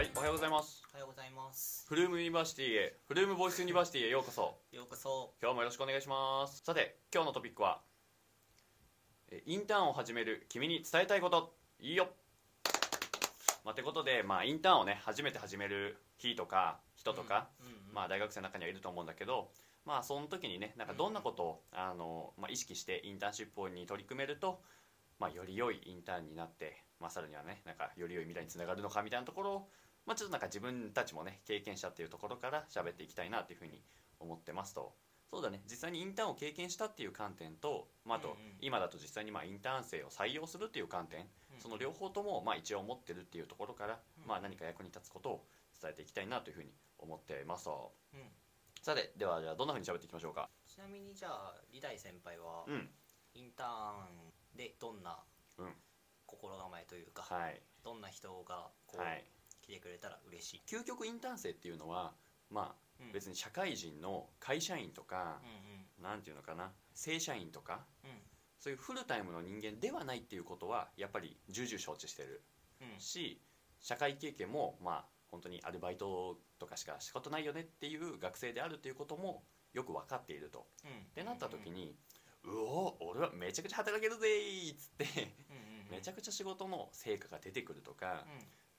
はい、おはようございます。おはようございます。フレームユニバーシティへ、フレームボイスユニバーシティへようこそ。ようこそ。今日もよろしくお願いします。さて、今日のトピックは、えインターンを始める君に伝えたいこと、いいよ。まあ、てことで、まあ、インターンをね、初めて始める日とか、人とか、うんうんまあ、大学生の中にはいると思うんだけど、まあ、その時にねなんかどんなことを、あのまあ、意識してインターンシップに取り組めると、まあ、より良いインターンになって、まあ、さらにはねなんかより良い未来につながるのかみたいなところを、まあ、ちょっとなんか自分たちもね経験者っていうところから喋っていきたいなというふうに思ってますと。そうだね。実際にインターンを経験したっていう観点と、まあ、あと今だと実際にまあインターン生を採用するっていう観点。その両方ともまあ一応持ってるっていうところから、うん。まあ、何か役に立つことを伝えていきたいなというふうに思っていますと。うん。さてではじゃあどんなふうに喋っていきましょうか？ちなみにじゃあリダイ先輩は、うん。インターンでどんなうん。心構えというか、はい。どんな人がこう、はい。来てくれたら嬉しい。究極インターン生っていうのはまあうん。別に社会人の会社員とかう、んなんていうのかな正社員とかうん。そういうフルタイムの人間ではないっていうことはやっぱり重々承知してる。うん。うんし社会経験もまあ本当にアルバイトとかしか仕事ないよねっていう学生であるということもよく分かっていると。うん。ってなった時に「うお俺はめちゃくちゃ働けるぜ!」っつってうんうんうん。めちゃくちゃ仕事の成果が出てくるとか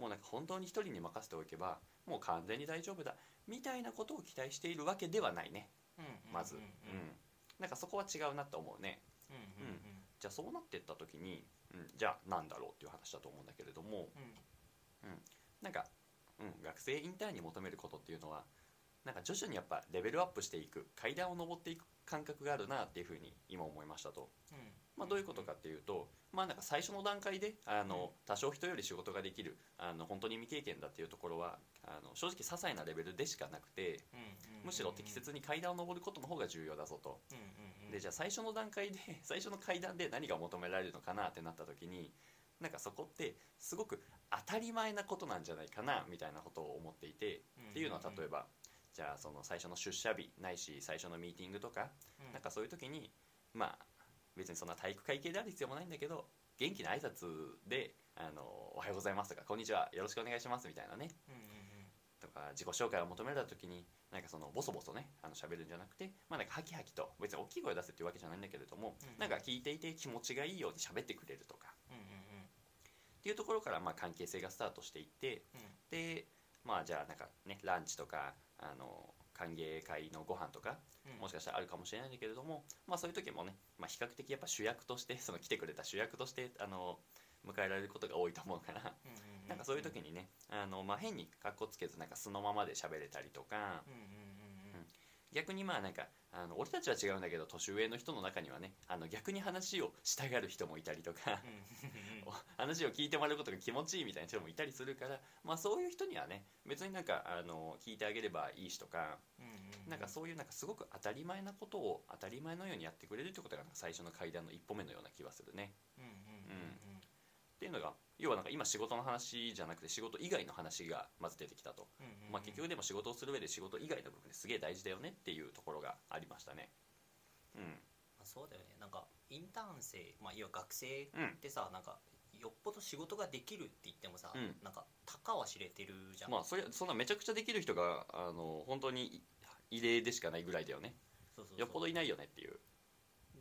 もうなんか本当に一人に任せておけばもう完全に大丈夫だみたいなことを期待しているわけではないね。まず、ううんん。なんかそこは違うなと思うね。うんうんじゃあそうなっていった時に、うん、じゃあなんだろうっていう話だと思うんだけれどもうん。なんか、うん、学生インターンに求めることっていうのはなんか徐々にやっぱレベルアップしていく階段を上っていく感覚があるなっていうふうに今思いましたと。うんまあ、どういうことかっていうと、まあ、なんか最初の段階であの多少人より仕事ができるあの本当に未経験だっていうところはあの正直些細なレベルでしかなくてむしろ適切に階段を上ることの方が重要だぞと。でじゃあ最初の段階で 最初の階段で何が求められるのかなってなった時になんかそこってすごく当たり前なことなんじゃないかなみたいなことを思っていてっていうのは例えばじゃあその最初の出社日ないし最初のミーティングとかうん。なんかそういう時にまあ別にそんな体育会系である必要もないんだけど元気な挨拶であの「おはようございます」とか「こんにちはよろしくお願いします」みたいなね。うんうんとか自己紹介を求められた時になんかそのボソボソねあの喋るんじゃなくてまあなんかハキハキと別に大きい声出せっていうわけじゃないんだけれども、うん。なんか聞いていて気持ちがいいように喋ってくれるとか。うんうんっていうところからまあ関係性がスタートしていってうんうん。でまあじゃあなんかねランチとかあの歓迎会のご飯とかうん。もしかしたらあるかもしれないんだけれども、まあ、そういう時もね、まあ、比較的やっぱ主役としてその来てくれた主役としてあの迎えられることが多いと思うからなんかそういう時にねあの、まあ、変にかっこつけずなんか素のままで喋れたりとか逆にまあなんかあの俺たちは違うんだけど年上の人の中にはねあの逆に話をしたがる人もいたりとか お話を聞いてもらうことが気持ちいいみたいな人もいたりするから、まあ、そういう人にはね別になんかあの聞いてあげればいいしとかなんかそういうなんかすごく当たり前なことを当たり前のようにやってくれるってことがなんか最初の階段の一歩目のような気はするね。うんうんうんっていうのが要はなんか今仕事の話じゃなくて仕事以外の話がまず出てきたと、うんうんうん。まあ、結局でも仕事をする上で仕事以外の部分ですげえ大事だよねっていうところがありましたね。うん。まあそうだよね。なんかインターン生、まあ、要は学生うんってさなんかよっぽど仕事ができるって言ってもさ、うん。なんかたかは知れてるじゃん、まあそれそんなめちゃくちゃできる人があの本当にい異例でしかないぐらいだよね。そうそうそう。よっぽどいないよねっていう。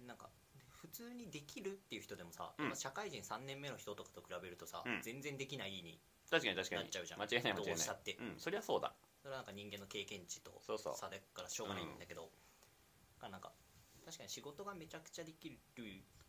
なんか普通にできるっていう人でもさ、うん。今社会人3年目の人とかと比べるとさ、うん。全然できないに確かに確かに。なっちゃうじゃん。間違いない間違いないどうしたってうんそりゃそうだ。それはなんか人間の経験値とそうそう。差だからしょうがないんだけど、なんか確かに仕事がめちゃくちゃできる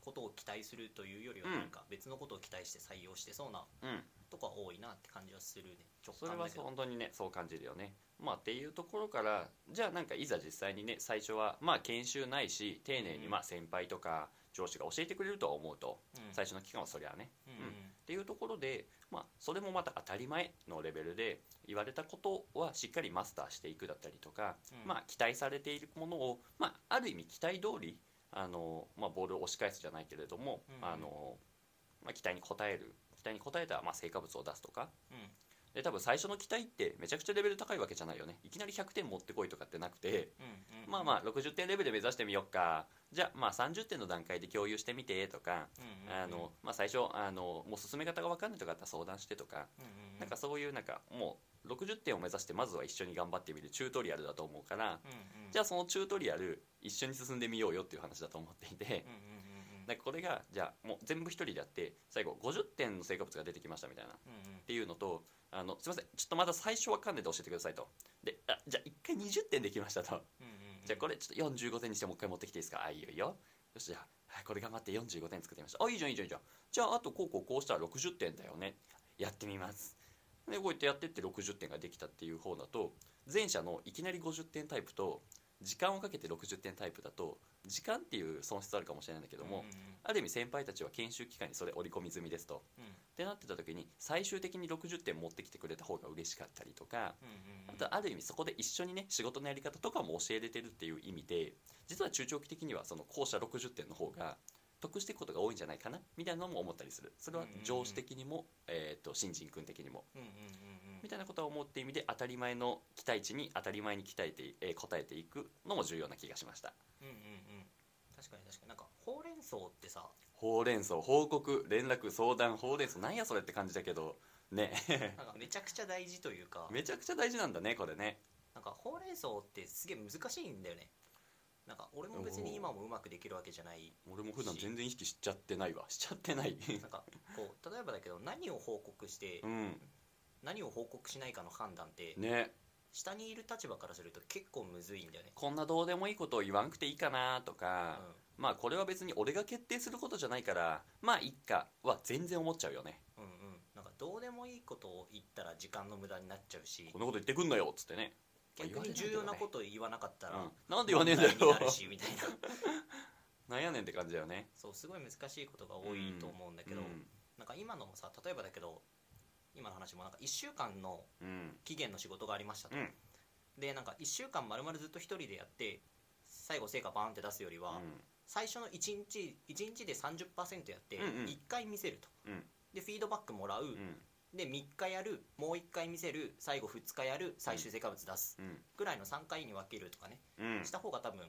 ことを期待するというよりはうん。なんか別のことを期待して採用してそうなうん。とこは多いなって感じはするね。直それは感だけど本当にねそう感じるよねまあっていうところからじゃあなんかいざ実際にね最初はまあ研修ないし丁寧にまあ先輩とか上司が教えてくれるとは思うとうん。最初の期間はそりゃね。うん。うん。っていうところでまあそれもまた当たり前のレベルで言われたことはしっかりマスターしていくだったりとかうん。まあ期待されているものをまあある意味期待通りあのまあボールを押し返すじゃないけれどもうん。あのまあ期待に応える期待に応えたまあ成果物を出すとかうんで多分最初の期待ってめちゃくちゃレベル高いわけじゃないよね。いきなり100点持ってこいとかってなくてうんうんまあまあ60点レベルで目指してみよっか。じゃあまあ30点の段階で共有してみてとか最初あのもう進め方が分かんないとかあったら相談してとかうんうんうん。なんかそういうなんかもう60点を目指してまずは一緒に頑張ってみるチュートリアルだと思うからうんうん。じゃあそのチュートリアル一緒に進んでみようよっていう話だと思っていてうんうんなんかこれがじゃあもう全部一人でやって最後50点の成果物が出てきましたみたいな。っうんうんていうのとあのすいませんちょっとまだ最初わかんないで教えてくださいと。であじゃあ1回20点できましたと。うんうんうん。じゃあこれちょっと45点にしてもう一回持ってきていいですか？あいいよいいよ。よしじゃあはいこれ頑張って45点作ってみましたあいいじゃんいいじゃんいいじゃん。じゃああとこうこうこうしたら60点だよね。やってみます。でこうやってやってって60点ができたっていう方だと前者のいきなり50点タイプと時間をかけて60点タイプだと時間っていう損失あるかもしれないんだけども、うんうんある意味先輩たちは研修期間にそれ織り込み済みですと。うん。ってなってた時に最終的に60点持ってきてくれた方が嬉しかったりとかうんうんうん。あとある意味そこで一緒にね仕事のやり方とかも教えれてるっていう意味で実は中長期的にはその後者60点の方が得していくことが多いんじゃないかなみたいなのも思ったりする。それは上司的にも、えー、と新人君的にも。うんうんうんみたいなことを思って意味で当たり前の期待値に当たり前に期待て、えー答えていくのも重要な気がしました。うんうんうん。確かに確かに。なんかほうれん草ってさ。ほうれん草報告連絡相談ほうれん草なんやそれって感じだけどね。なんかめちゃくちゃ大事というか。めちゃくちゃ大事なんだねこれね。なんかほうれん草ってすげえ難しいんだよねなんか俺も別に今もうまくできるわけじゃない俺も普段全然意識しちゃってないわ。しちゃってない。なんかこう例えばだけど何を報告してうん。何を報告しないかの判断ってね。下にいる立場からすると結構むずいんだよね。こんなどうでもいいことを言わんくていいかなとか、まあこれは別に俺が決定することじゃないからまあいっかは全然思っちゃうよね。うんうん。うんなんかどうでもいいことを言ったら時間の無駄になっちゃうし。こんなこと言ってくんなよっつってね逆に重要なことを言わなかったらうん、なんで言わねえんだよ。みたいな。なんやねんって感じだよね。そうすごい難しいことが多いと思うんだけど、うん。なんか今のもさ例えばだけど今の話もなんか1週間のうん。期限の仕事がありましたと、うん。でなんか1週間まるまるずっと一人でやって最後成果バーンって出すよりは、うん。最初の1日1日で30%やってうんうん。1回見せると、うん。でフィードバックもらう、うんで3日やるもう1回見せる最後2日やる最終成果物出すうん。ぐらいの3回に分けるとかね。うん。した方が多分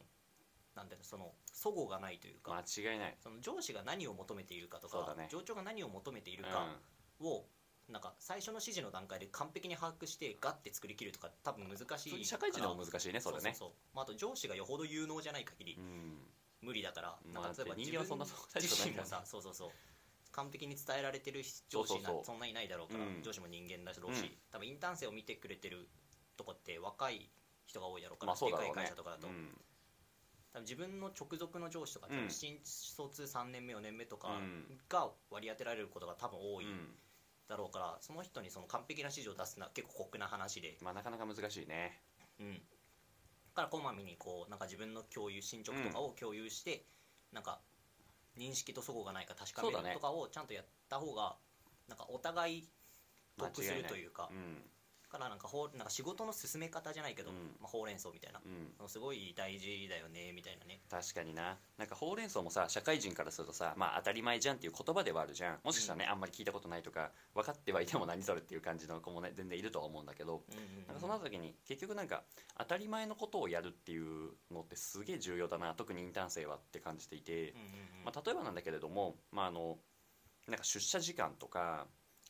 なんだろうその齟齬がないというか、間違いない。その上司が何を求めているかとか、そうだね。上長が何を求めているかを、なんか最初の指示の段階で完璧に把握してガッて作りきるとか多分難しい社会人でも難しいねそれね。そうそうそう。まあ、あと上司がよほど有能じゃない限りうん。無理だから、まあなんか例えば人間はそんな大したことないからね。自身もさそうそうそう完璧に伝えられてる上司なそんないないだろうから、うん。上司も人間だろうし、うん。多分インターン生を見てくれてるとこって若い人が多いだろうから、まあそうだろかいね会社とかだと、うん。多分自分の直属の上司とか、うん。新卒3年目4年目とかうん。が割り当てられることが多分多いうん。だろうから、その人にその完璧な指示を出すのは結構酷な話で、まあなかなか難しいね。うん、だからこまめにこうなんか自分の共有進捗とかを共有して、なんか認識と齟齬がないか確かめるとかをちゃんとやった方がなんかお互い得するというか。うん。だからなんかほうなんか仕事の進め方じゃないけど、うん。まあ、ほうれん草みたいな、うん。すごい大事だよねみたいなね。確かにな。なんかほうれん草もさ社会人からするとさまあ当たり前じゃんっていう言葉ではあるじゃん。もしかしたらね、あんまり聞いたことないとか分かってはいても何それっていう感じの子もね全然いるとは思うんだけどうんうんうん。なんかその時に結局なんか当たり前のことをやるっていうのってすげえ重要だな。特にインターン生はって感じていて、うんうんうん。まあ、例えばなんだけれども、まあ、あのなんか出社時間とか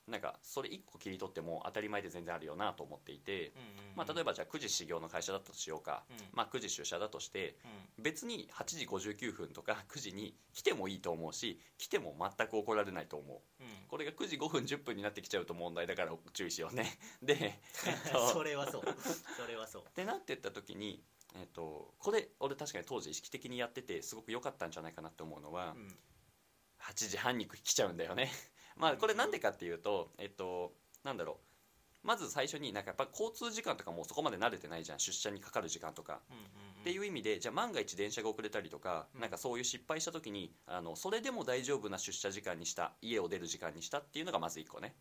なんかそれ1個切り取っても当たり前で全然あるよなと思っていて、まあ、例えばじゃあ9時始業の会社だったとしようか、うん。まあ、9時出社だとしてうん。別に8時59分とか9時に来てもいいと思うし来ても全く怒られないと思う。うん。これが9時5分10分になってきちゃうと問題だから注意しようね。で、えっとそれはそう。それはそう。ってなってった時に、えっと、これ俺確かに当時意識的にやっててすごく良かったんじゃないかなって思うのは、うん。8時半に来ちゃうんだよねまあこれなんでかっていうとえっとなんだろう。まず最初になんかやっぱ交通時間とかもそこまで慣れてないじゃん。出社にかかる時間とか、っていう意味でじゃあ万が一電車が遅れたりとか、うん。なんかそういう失敗した時にあのそれでも大丈夫な出社時間にした家を出る時間にしたっていうのがまず1個ね。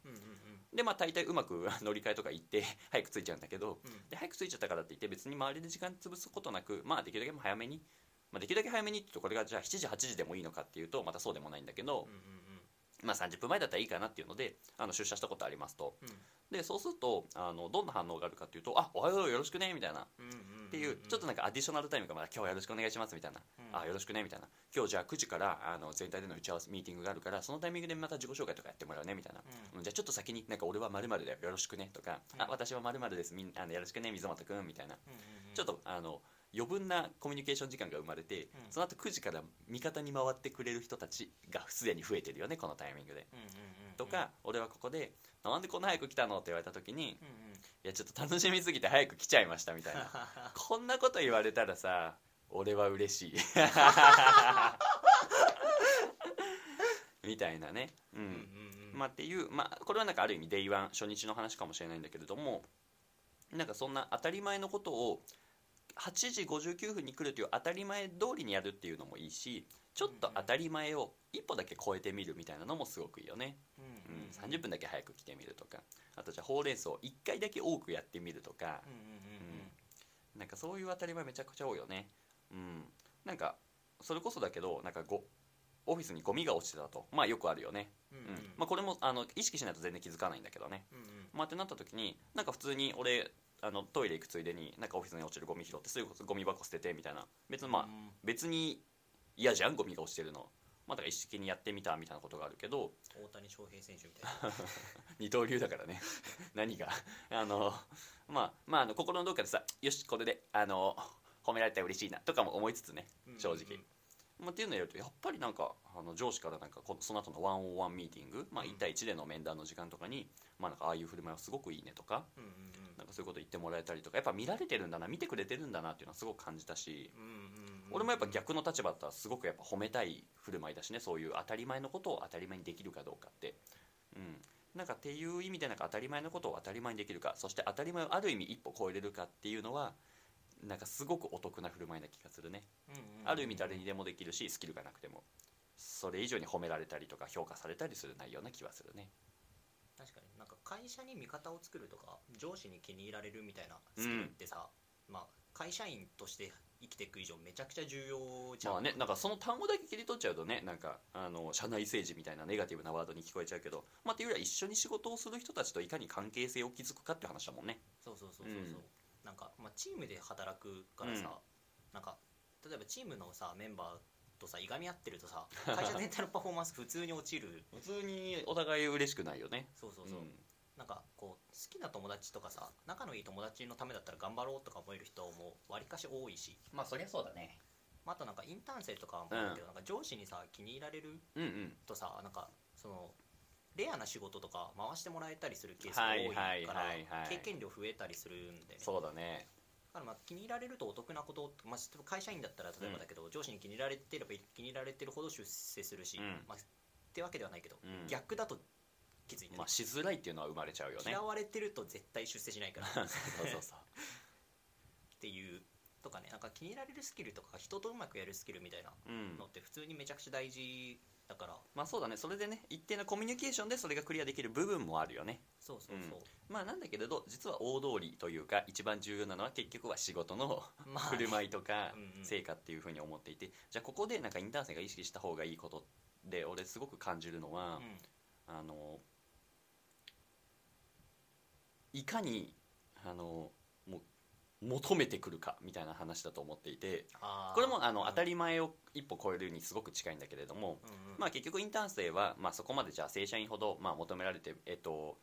でまあ大体うまく乗り換えとか行って 早く着いちゃうんだけどうん。で早く着いちゃったからって言って別に周りで時間潰すことなくまあできるだけ早めに、まあ、できるだけ早めにってこれがじゃあ7時8時でもいいのかっていうとまたそうでもないんだけど、うんうんまあ、30分前だったらいいかなっていうのであの出社したことありますと。うん。でそうするとあのどんな反応があるかっていうと「あおはようよろしくね」みたいな。うんうんうんっていうちょっとなんかアディショナルタイムがまだ今日はよろしくお願いしますみたいな、うん。あよろしくねみたいな。今日じゃあ9時からあの全体での打ち合わせミーティングがあるからそのタイミングでまた自己紹介とかやってもらうねみたいな、ううん。じゃあちょっと先になんか俺はまるだよよろしくねとか、うん。あ私はまるですみんあのよろしくね水本くんみたいな、うんうんうん。ちょっとあの余分なコミュニケーション時間が生まれて、うん。その後9時から味方に回ってくれる人たちがすでに増えてるよねこのタイミングで。うんうんうんとか、俺はここで「なんでこんな早く来たの?」って言われた時にうんうん「いやちょっと楽しみすぎて早く来ちゃいました」みたいな。こんなこと言われたらさ俺は嬉しい。みたいなね。うん、うんうんうん。まあっていうまあこれはなんかある意味 Day1 初日の話かもしれないんだけれどもなんかそんな当たり前のことを8時59分に来るという当たり前通りにやるっていうのもいいしちょっと当たり前を一歩だけ超えてみるみたいなのもすごくいいよね、うん。うん。うんうん30分だけ早く来てみるとか。あとじゃあほうれん草を1回だけ多くやってみるとか、うんうん。うん。なんかそういう当たり前めちゃくちゃ多いよね。うん。なんかそれこそだけどなんかごオフィスにゴミが落ちてたと。まあよくあるよね、うんうん。うん。まあ、これもあの意識しないと全然気づかないんだけどね。うんうん。まあってなった時になんか普通に俺あのトイレ行くついでになんかオフィスに落ちるゴミ拾ってすぐゴミ箱捨ててみたいな。別にまあうん。別に嫌じゃんゴミが落ちてるの。まあだから意識にやってみたみたいなことがあるけど。大谷翔平選手みたいな。二刀流だからね。何が？あのまあまああの心のどっかでさよしこれであの褒められたら嬉しいなとかも思いつつね正直、まあ、っていうのをやるとやっぱりなんかあの上司からなんかこその後のワンオンワンミーティング、まあ、うん。1対1での面談の時間とかに、まあ、なんかああいう振る舞いはすごくいいねとかうんうんなんかそういうこと言ってもらえたりとかやっぱ見られてるんだな見てくれてるんだなっていうのはすごく感じたしうんうんうんうん。俺もやっぱ逆の立場だったらすごくやっぱ褒めたい振る舞いだしねそういう当たり前のことを当たり前にできるかどうかって。うん。なんかっていう意味でなんか当たり前のことを当たり前にできるかそして当たり前をある意味一歩超えれるかっていうのはなんかすごくお得な振る舞いな気がするね。うんうんうんある意味誰にでもできるしスキルがなくても。それ以上に褒められたりとか評価されたりする内容な気はするね会社に味方を作るとか上司に気に入られるみたいなスキルってさ、まあ会社員として生きていく以上めちゃくちゃ重要じゃん、まあねなんかその単語だけ切り取っちゃうとねなんかあの社内政治みたいなネガティブなワードに聞こえちゃうけどまあっていうよりは一緒に仕事をする人たちといかに関係性を築くかって話だもんね。そうそうそうそうそう、うん。なんか、まあ、チームで働くからさ、なんか例えばチームのさメンバーとさいがみ合ってるとさ会社全体のパフォーマンス普通に落ちる。普通にお互い嬉しくないよね。そうそうそう、んなんかこう好きな友達とかさ仲のいい友達のためだったら頑張ろうとか思える人もわりかし多いし、まあそりゃそうだね。まあ、あとなんかインターン生とかもあるけど、なんか上司にさ気に入られるうんうん。とさなんかそのレアな仕事とか回してもらえたりするケースが多いから、はいはい。はいはい経験量増えたりするんでね。そうだね。だからまあ気に入られるとお得なこと、まあ、会社員だったら例えばだけど、上司に気に入られてれば気に入られてるほど出世するし、うん。まあ、ってわけではないけど、うん。逆だときついんだよねまあしづらいっていうのは生まれちゃうよね。嫌われてると絶対出世しないから。そうそうそう。っていうとかね。なんか気に入られるスキルとか人とうまくやるスキルみたいなうん。のって普通にめちゃくちゃ大事だから。まあそうだね。それでね一定のコミュニケーションでそれがクリアできる部分もあるよね。そうそうそう、まあなんだけれど実は大通りというか一番重要なのは結局は仕事の まあ振る舞いとかうんうん。成果っていうふうに思っていて。じゃあここでなんかインターン生が意識した方がいいことで俺すごく感じるのは、うん。あのいかにあのもう求めてくるかみたいな話だと思っていてこれもあのうん。当たり前を一歩超えるにすごく近いんだけれども、うんうん。まあ、結局インターン生は、まあ、そこまでじゃあ正社員ほど、まあ、求められて、えっと、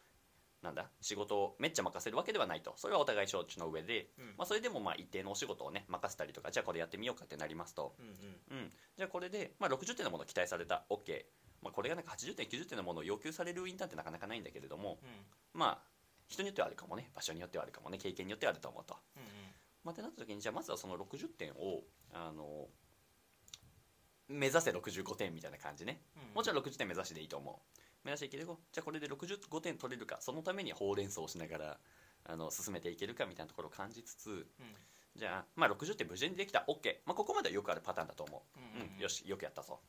なんだ仕事をめっちゃ任せるわけではないと。それはお互い承知の上で、うん。まあ、それでもまあ一定のお仕事をね任せたりとかじゃあこれやってみようかってなりますと、うんうん。うん、じゃあこれで、まあ、60点のもの期待された。OK、まあ、これがなんか80点90点のものを要求されるインターンってなかなかないんだけれどもうん。まあ人によってはあるかもね。場所によってはあるかもね。経験によってはあると思うと。うんうん。まあ、ってなった時にじゃあまずはその60点をあの目指せ65点みたいな感じね。うんもちろん60点目指しでいいと思う。目指していけるじゃあこれで65点取れるかそのためにほうれん草をしながらあの進めていけるかみたいなところを感じつつうん。じゃあ、まあ、60点無事にできた。OK、まあ、ここまではよくあるパターンだと思う、うんうん。うん。よしよくやったぞ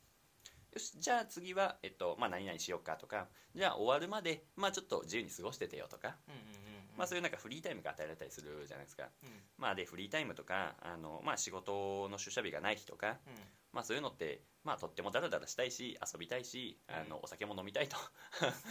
よしじゃあ次は、えっとまあ、何々しようかとかじゃあ終わるまで、まあ、ちょっと自由に過ごしててよとか、うんうんうんまあ、そういうなんかフリータイムが与えられたりするじゃないですか。うん。まあ、でフリータイムとかあの、まあ、仕事の出社日がない日とか、うん。まあ、そういうのって、まあ、とってもダラダラしたいし遊びたいしあのお酒も飲みたいと。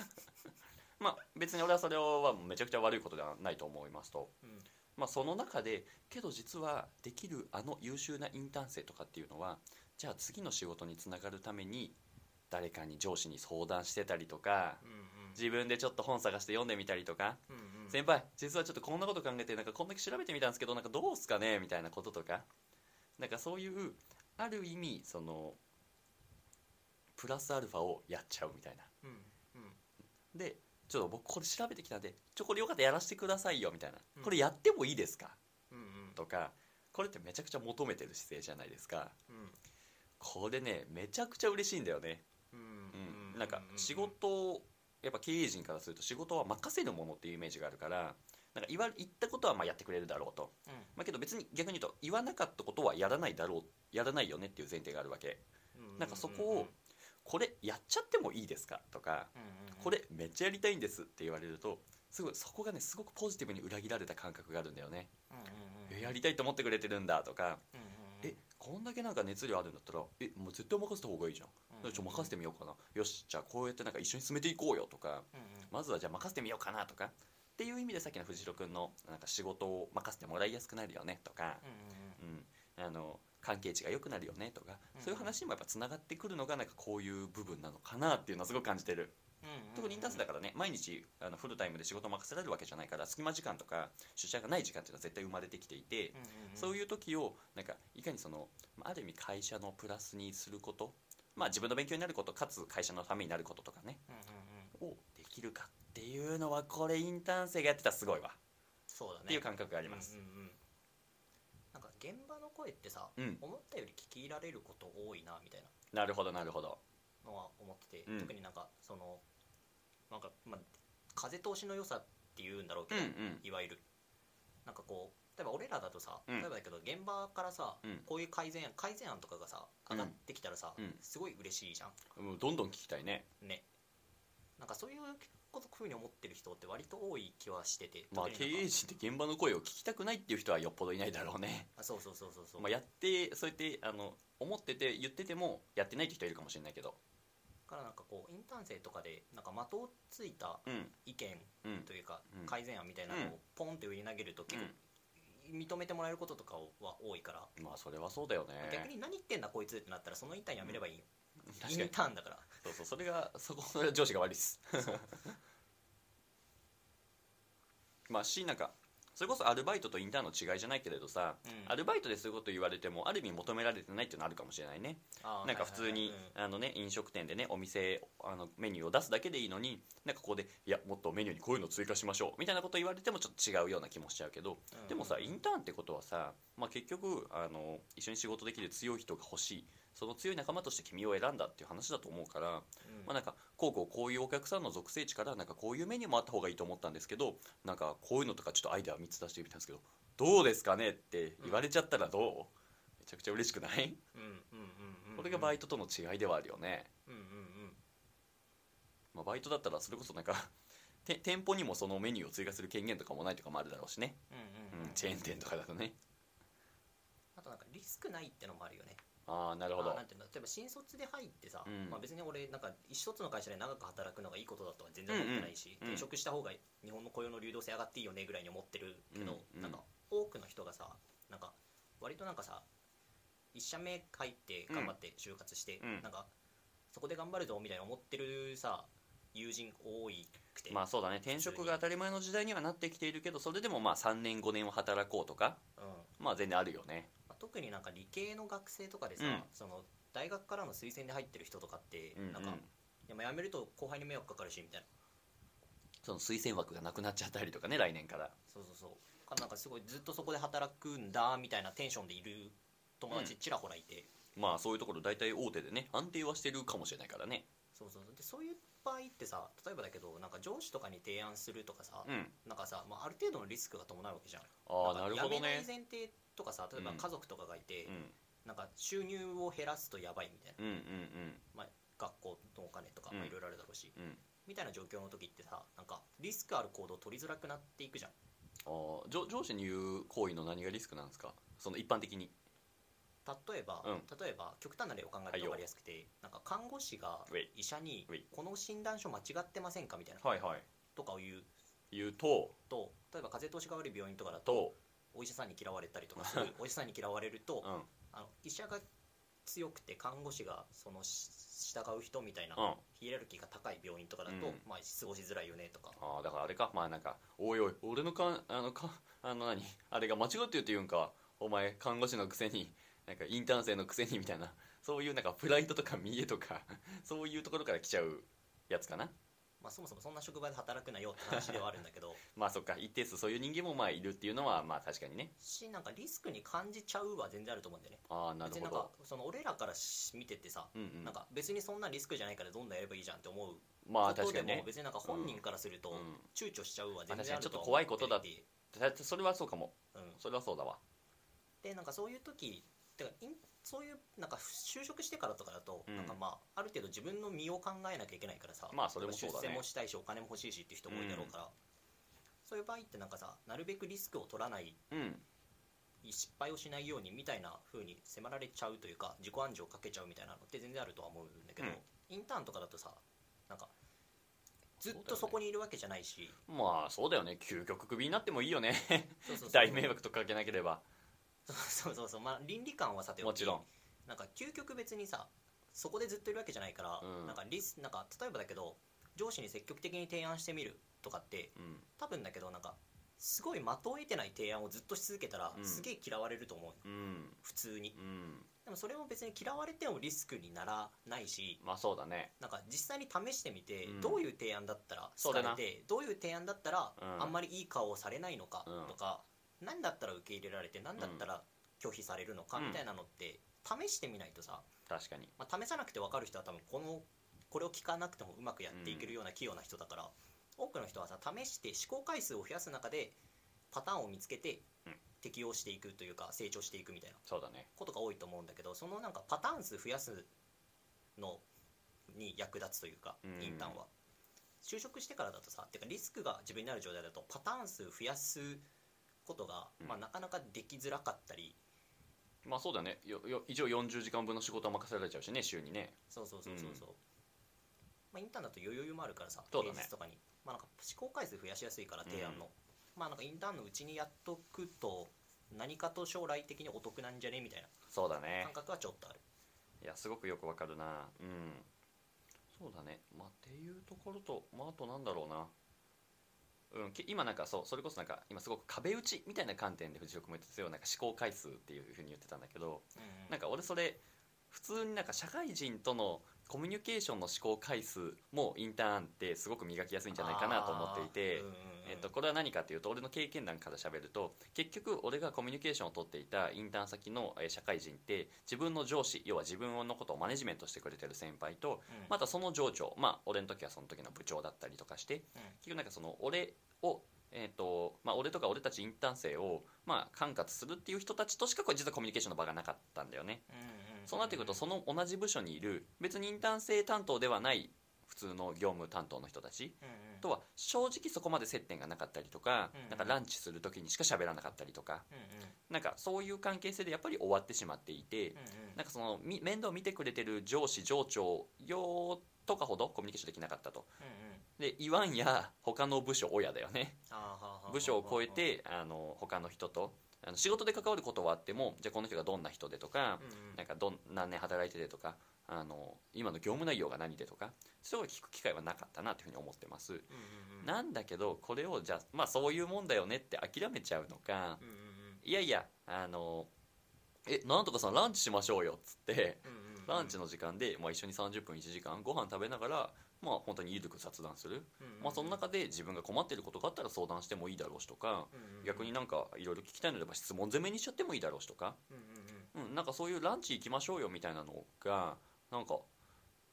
まあ別に俺はそれはめちゃくちゃ悪いことではないと思いますと、うん。まあ、その中でけど実はできるあの優秀なインターン生とかっていうのはじゃあ次の仕事につながるために誰かに上司に相談してたりとかうんうん。自分でちょっと本探して読んでみたりとかうんうん。先輩実はちょっとこんなこと考えてなんかこんだけ調べてみたんですけどなんかどうすかねみたいなこととか。なんかそういうある意味そのプラスアルファをやっちゃうみたいな。うんうん。でちょっと僕これ調べてきたんでちょこれよかったらやらせてくださいよみたいな。うん。これやってもいいですか？うんうん。とかこれってめちゃくちゃ求めてる姿勢じゃないですか。うんこれねめちゃくちゃ嬉しいんだよね。うん。うん。なんか仕事をやっぱ経営陣からすると仕事は任せるものっていうイメージがあるからなんか言わ言ったことはまあやってくれるだろうと、うん。まあ、けど別に逆に言うと言わなかったことはやらないだろうやらないよねっていう前提があるわけ。うん。なんかそこをこれやっちゃってもいいですかとかこれめっちゃやりたいんですって言われるとすごいそこがねすごくポジティブに裏切られた感覚があるんだよね、やりたいと思ってくれてるんだとか、うんこんだけなんか熱量あるんだったらえもう絶対任せた方がいいじゃん、うん。ちょ任せてみようかな。よしじゃあこうやってなんか一緒に進めていこうよとかうんうん。まずはじゃあ任せてみようかなとかっていう意味でさっきの藤代君のなんか仕事を任せてもらいやすくなるよねとか、うんうんうん。うん、あの関係値が良くなるよねとか、うんそういう話にもやっぱつながってくるのがなんかこういう部分なのかなっていうのはすごく感じてる、うんうんうん特にインターン生だからね毎日あのフルタイムで仕事を任せられるわけじゃないから隙間時間とか出社がない時間っていうのは絶対生まれてきていて、そういいう時をなんかいかにそのまあある意味会社のプラスにすることまあ自分の勉強になることかつ会社のためになることとかねをできるかっていうのはこれインターン生がやってたらすごいわ。そうだね。っていう感覚があります、うんうんうん。なんか現場の声ってさうん。思ったより聞き入られること多いなみたいな。るほどなるほど。なのは思っててうん。特になんかそのなんかまあ風通しの良さっていうんだろうけどうんうん。いわゆる。なんかこう例えば俺らだとさ、うん。例えばだけど現場からさ、うん。こういう改善案改善案とかがさ上がってきたらさ、うん。すごい嬉しいじゃもうどんどん聞きたいね。んね。なんかそういうことふうに思ってる人って割と多い気はしててまあ経特になんか。営陣って現場の声を聞きたくないっていう人はよっぽどいないだろうね。あそうそうそうそうそう、まあやってそうやってあの思ってて言っててもやってないって人はいるかもしれないけどからなんかこうインターン生とかでなんか的をついたうん。意見うんというかうん。改善案みたいなのをポンって上に投げると結構認めてもらえることとかは多いから、まあそれはそうだよね。逆に何言ってんだこいつってなったらそのインターンやめればいいよ、インターンだから。そうそうそれがそこそれは上司が悪いです。まあしなんかそれこそアルバイトとインターンの違いじゃないけれどさ、うん。アルバイトでそういうこと言われてもある意味求められてないっていうのはあるかもしれないね。あーなんか普通にはいはいはいあのね飲食店でねお店あのメニューを出すだけでいいのになんかここでいやもっとメニューにこういうの追加しましょうみたいなこと言われてもちょっと違うような気もしちゃうけどうん。でもさインターンってことはさ、まあ、結局あの一緒に仕事できる強い人が欲しいその強い仲間として君を選んだっていう話だと思うから、うん。まあ、なんかこうこうこういうお客さんの属性値からなんかこういうメニューもあった方がいいと思ったんですけどなんかこういうのとかちょっとアイデア3つ出してみたんですけどどうですかねって言われちゃったらどう、めちゃくちゃ嬉しくない？うんうんうんうんこれがバイトとの違いではあるよね、うんうんうん。まあ、バイトだったらそれこそなんか て店舗にもそのメニューを追加する権限とかもないとかもあるだろうしね、うんうんうん。うん、チェーン店とかだとね。あとなんかリスクないってのもあるよねああなるほど。あなんていうの例えば新卒で入ってさ、うん。まあ、別に俺なんか一つの会社で長く働くのがいいことだとは全然思ってないし、うん。うん転職した方が日本の雇用の流動性上がっていいよねぐらいに思ってるけど、うんうん。なんか多くの人がさなんか割となんかさ一社目入って頑張って就活して、うん。なんかそこで頑張るぞみたいな思ってるさ友人多いくて、まあそうだね。転職が当たり前の時代にはなってきているけどそれでもまあ3年5年は働こうとかうん。まあ全然あるよね。まあ、特になんか理系の学生とかでさ、うん。その大学からの推薦で入ってる人とかって、うんうん。なんやめると後輩に迷惑かかるしみたいな。その推薦枠がなくなっちゃったりとかね来年から。そうそうそう。かなんかすごいずっとそこで働くんだみたいなテンションでいる友達ちらほらいて、まあそういうところ大体大手でね安定はしてるかもしれないからね。そうそう。そうでそういう場合ってさ例えばだけどなんか上司とかに提案するとかさ、うん。なんかさ、まあ、ある程度のリスクが伴うわけじゃん。あなるほどね。前提とかさ例えばうん。家族とかがいて、うん。なんか収入を減らすとやばいみたいな、うんうんまあ、学校のお金とかいろいろあるだろうし、うん。うんみたいな状況の時ってさなんかリスクある行動を取りづらくなっていくじゃん。あー上上司に言う行為の何がリスクなんですか？その一般的に。例えば、うん。例えば極端な例を考えると分かりやすくて、なんか看護師が医者にウェイ「この診断書間違ってませんか?」みたいなはいはい。とかを言う。言うとと例えば風通しが悪い病院とかだととお医者さんに嫌われたりとかする。お医者さんに嫌われると、うん。あの医者が強くて看護師がそのし従う人みたいな、うん。ヒエラルキーが高い病院とかだと、うん。まあ、過ごしづらいよねとか。ああだからあれか。まあなんかおいおい俺のかあのか あの何？あれが間違って言うって言うんか。お前看護師のくせになんかインターン生のくせにみたいな。そういうなんかプライドとか見栄とか そういうところから来ちゃうやつかなまあ、そもそもそんな職場で働くなよって話ではあるんだけど。まあそっか一定数そういう人間もまあいるっていうのはまあ確かにね。しなんかリスクに感じちゃうは全然あると思うんだよね。ああなる別になんほどかその俺らからし見ててさ、うんうん。なんか別にそんなリスクじゃないからどんどんやればいいじゃんって思うまあ確かにね。別になんか本人からするとうん。躊躇しちゃうは全まあ確かにちょっと怖いことだってそれはそうかも。うん、それはそうだわ。でなんかそういう時てかそういうなんか就職してからとかだと、うん。なんかまあある程度自分の身を考えなきゃいけないからさまあそれもそうだね。出世もしたいしお金も欲しいしっていう人も多いだろうから、そういう場合ってなんかさなるべくリスクを取らないうん。失敗をしないようにみたいな風に迫られちゃうというか自己暗示をかけちゃうみたいなのって全然あるとは思うんだけど、うん。インターンとかだとさなんかずっとそこにいるわけじゃないし。まあそうだよね。究極クビになってもいいよね。大迷惑とかけなければそうそうそう。まあ倫理観はさておきもちろん。なんか究極別にさそこでずっといるわけじゃないから、うん。なんかリスなんか例えばだけど上司に積極的に提案してみるとかってうん。多分だけどなんかすごい的を得てない提案をずっとし続けたら、うん。すげえ嫌われると思ううん。普通に。うん。でもそれも別に嫌われてもリスクにならないしまあそうだね。なんか実際に試してみて、うん。どういう提案だったらそうだな。好かれてどういう提案だったら、うん。あんまりいい顔をされないのかうん。とか、何だったら受け入れられて何だったら拒否されるのかうん。みたいなのって試してみないとさ、確かに。まあ、試さなくて分かる人は多分このこれを聞かなくてもうまくやっていけるような器用な人だから、多くの人はさ試して試行回数を増やす中でパターンを見つけてうん。適応していくというか成長していくみたいなことが多いと思うんだけどそのなんかパターン数増やすのに役立つというか、うん。インターンは。就職してからだとさてかリスクが自分になる状態だとパターン数増やすことが、うん。まあ、なかなかできづらかったり。まあそうだね。よよ一応40時間分の仕事は任せられちゃうしね週にね。そうそうそうそうそう、まあ、インターンだと余裕もあるからさそうだね。平日とかに、まあ、なんか試行回数増やしやすいから提案の、まあなんかインターンのうちにやっとくと何かと将来的にお得なんじゃね？みたいなそうだね。感覚はちょっとある。いやすごくよくわかるな。うん。そうだね。まあっていうところとまああとなんだろうなうん、き今なんかそうそれこそなんか今すごく壁打ちみたいな観点で藤尾君も言ってたよなんか思考回数っていうふうに言ってたんだけどうんうん。なんか俺それ普通になんか社会人とのコミュニケーションの思考回数もインターンってすごく磨きやすいんじゃないかなと思っていてうんうんえっと、これは何かというと俺の経験談から喋ると結局俺がコミュニケーションを取っていたインターン先のえー社会人って自分の上司要は自分のことをマネジメントしてくれてる先輩とうん。またその上長まあ俺の時はその時の部長だったりとかしてうん。結局なんかその俺をえーとまあ、俺とか俺たちインターン生を、まあ、管轄するっていう人たちとしかこれ実はコミュニケーションの場がなかったんだよね。そうなってくるとその同じ部署にいる別にインターン生担当ではない普通の業務担当の人たちとは正直そこまで接点がなかったりとか,、なんかランチする時にしか喋らなかったりとかなんかそういう関係性でやっぱり終わってしまっていて、なんかそのみ面倒見てくれてる上司上長用とかほどコミュニケーションできなかったとで言わんや他の部署親だよね。部署を超えてあの他の人とあの仕事で関わることはあってもじゃあこの人がどんな人でとか、うんうん。なんかどん何年働いててとかあの今の業務内容が何でとかそういう聞く機会はなかったなというふうに思ってます。なんだけどこれをじゃあまあそういうもんだよねって諦めちゃうのかいやいやあのえなんとかさんランチしましょうよっつってランチの時間で、まあ、一緒に30分1時間ご飯食べながらまあ本当にゆるく雑談する、まあ、その中で自分が困っていることがあったら相談してもいいだろうしとか逆になんかいろいろ聞きたいのであれば質問攻めにしちゃってもいいだろうしとか、うんなんかそういうランチ行きましょうよみたいなのがなんか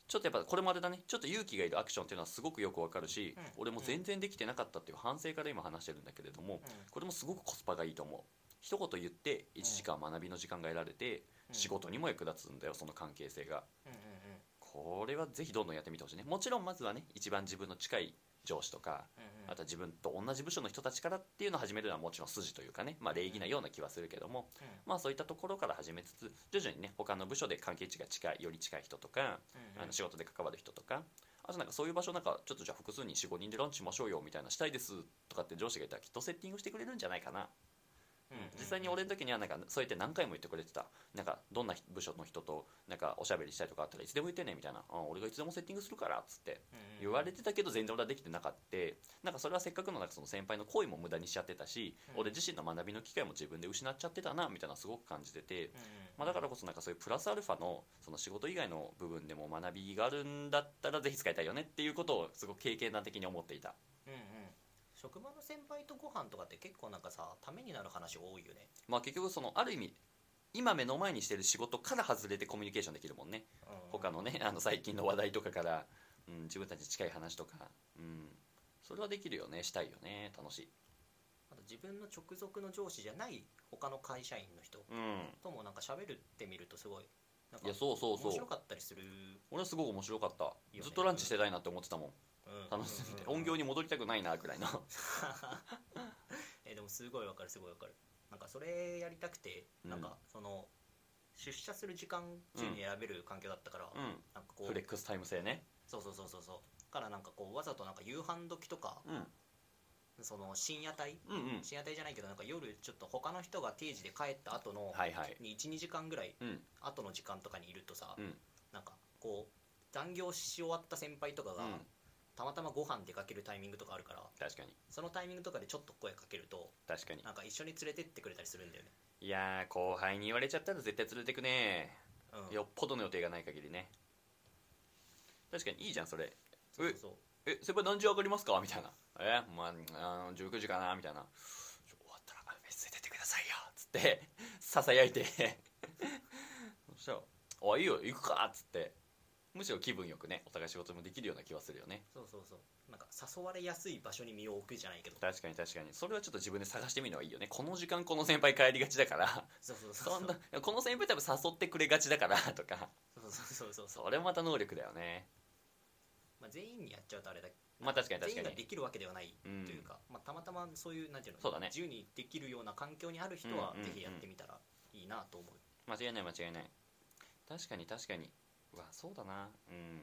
ちょっとやっぱこれまでだね。ちょっと勇気がいるアクションっていうのはすごくよくわかるし、うん。俺も全然できてなかったっていう反省から今話してるんだけれども、これもすごくコスパがいいと思う。一言言って1時間学びの時間が得られて、うん。仕事にも役立つんだよその関係性がこれはぜひどんどんやってみてほしいね。もちろんまずはね一番自分の近い上司とかうんうん。あとは自分と同じ部署の人たちからっていうのを始めるのはもちろん筋というかね、まあ、礼儀なような気はするけども、うん。まあそういったところから始めつつ徐々にね他の部署で関係値が近いより近い人とか、うんうん。あの仕事で関わる人とかあじゃあなんかそういう場所なんかちょっとじゃあ複数人45人でランチしましょうよみたいなしたいですとかって上司が言ったらきっとセッティングしてくれるんじゃないかな実際に俺の時にはなんかそうやって何回も言ってくれてた。なんかどんな部署の人となんかおしゃべりしたいとかあったらいつでも言ってねみたいな。あ俺がいつでもセッティングするからっつって言われてたけど全然俺はできてなかった。なんかそれはせっかくのなんかその先輩の行為も無駄にしちゃってたし、うん。俺自身の学びの機会も自分で失っちゃってたなみたいなすごく感じてて、まあ、だからこそなんかそういうプラスアルファのその仕事以外の部分でも学びがあるんだったらぜひ使いたいよねっていうことをすごく経験談的に思っていた職場の先輩とご飯とかって結構なんかさためになる話多いよね、まあ結局そのある意味今目の前にしてる仕事から外れてコミュニケーションできるもんね。うん。他のねあの最近の話題とかから、うん、自分たちに近い話とか、うん、それはできるよね。したいよね。楽しい。あと自分の直属の上司じゃない他の会社員の人うん。ともなんか喋るってみるとすごいなんかいやそうそうそう。面白かったりする、俺はすごく面白かった。ね。ずっとランチしてたいなって思ってたもん楽しん。音響に戻りたくないなぐらいの。えでもすごいわかるすごいわかる。なんかそれやりたくて、うん。なんかその出社する時間中に選べる環境だったから、うん。なんかこうフレックスタイム制ね。そうそうそうそうそう。からなんかこうわざとなんか夕飯時とかうん。その深夜帯？うんうん。深夜帯じゃないけどなんか夜ちょっと他の人が定時で帰った後のはいはい。に12時間ぐらいうん。後の時間とかにいるとさ、うん。なんかこう残業し終わった先輩とかが、うんたまたまご飯出かけるタイミングとかあるから確かに。そのタイミングとかでちょっと声かけると確かに。なんか一緒に連れてってくれたりするんだよね。いやー後輩に言われちゃったら絶対連れてくね。うん。よっぽどの予定がない限りね。確かにいいじゃんそれ。そうそうそう。え先輩何時上がりますか？みたいな。えまああの19時かなみたいな。終わったらあ飯ついてくださいよ。つってささやいて。そしたら「あいいよ行くか」っつってむしろ気分よくねお互い仕事もできるような気はするよね。そうそうそう。なんか誘われやすい場所に身を置くじゃないけど。確かに確かに。それはちょっと自分で探してみるのはいいよね。この時間この先輩帰りがちだから。そうそうそうそんなこの先輩多分誘ってくれがちだからとか。そうそうそうそうそれもまた能力だよね。まあ、全員にやっちゃうとあれだまあ確かに確かに。全員ができるわけではないとうんいうか、まあ、たまたまそういうなんていうのそうだね。自由にできるような環境にある人はうんうんうん。ぜひやってみたらいいなと思う、間違いない間違いない。確かに確かにうわそうだな。うん。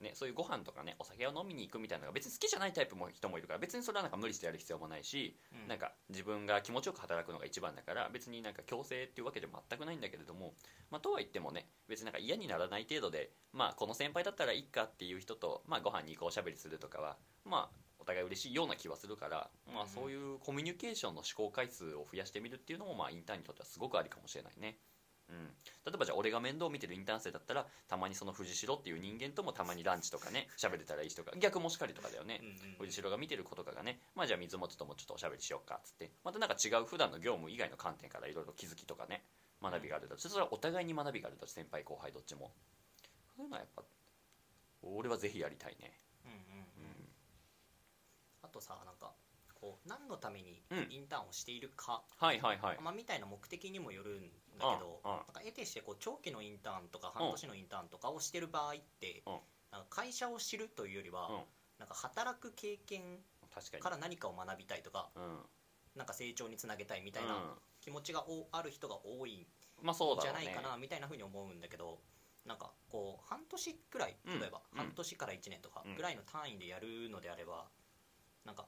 ね、そういうご飯とかねお酒を飲みに行くみたいなのが別に好きじゃないタイプも人もいるから別にそれはなんか無理してやる必要もないし、うん。なんか自分が気持ちよく働くのが一番だから別になんか強制っていうわけでも全くないんだけれども、まあ、とは言ってもね別になんか嫌にならない程度で、まあ、この先輩だったらいいかっていう人と、まあ、ご飯に行こうおしゃべりするとかはまあお互い嬉しいような気はするから、まあ、うん。そういうコミュニケーションの試行回数を増やしてみるっていうのも、まあ、インターンにとってはすごくありかもしれないね。うん、例えばじゃあ俺が面倒見てるインターン生だったらたまにその藤代っていう人間ともたまにランチとかね喋れたらいいしとか逆もしかりとかだよね、うんうん藤代が見てる子とかがね。まあじゃあ水本ともちょっとおしゃべりしようかっつって。またなんか違う普段の業務以外の観点からいろいろ気づきとかね学びがあるだそれはお互いに学びがあるだ先輩後輩どっちも。そういうのはやっぱ俺はぜひやりたいね。うんうんううんん。あとさなんかこう何のためにうん。インターンをしているか、はいはいはい。まあ、みたいな目的にもよるんだけどなんか得てしてこう長期のインターンとか半年のインターンとかをしてる場合ってうん。なんか会社を知るというよりはうん。なんか働く経験確から何かを学びたいとかうん。なんか成長につなげたいみたいうん。な気持ちがおある人が多いんじゃないかなみたいなふうに思うんだけどなんかこう半年くらいうん。例えばうん半年から1年とかうん。ぐらいの単位でやるのであればなんか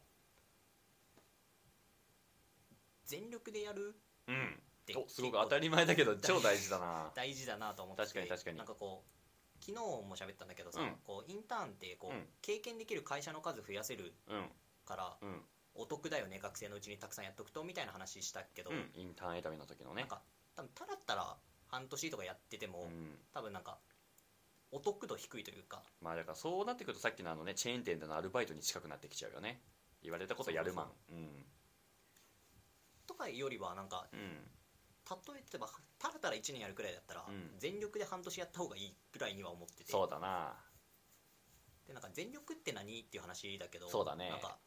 全力でやるうん。っておすごく当たり前だけど超大事だな。大事だなと思って確かに確かに。なんかこう昨日も喋ったんだけどさ、うん。こうインターンってこう、うん。経験できる会社の数増やせるうん。からうん。お得だよね学生のうちにたくさんやっとくとみたいな話したけど、うん。インターン選びの時のね。なんか多分ただったら半年とかやってても、うん。多分なんかお得度低いというか。まあだからそうなってくるとさっきのあのねチェーン店でのアルバイトに近くなってきちゃうよね。言われたことやるマンとかよりはなんかうん。うん例えばただただ1年やるくらいだったら、うん。全力で半年やった方がいいくらいには思ってて。そうだな。でなんか全力って何っていう話だけどそうだね。なんか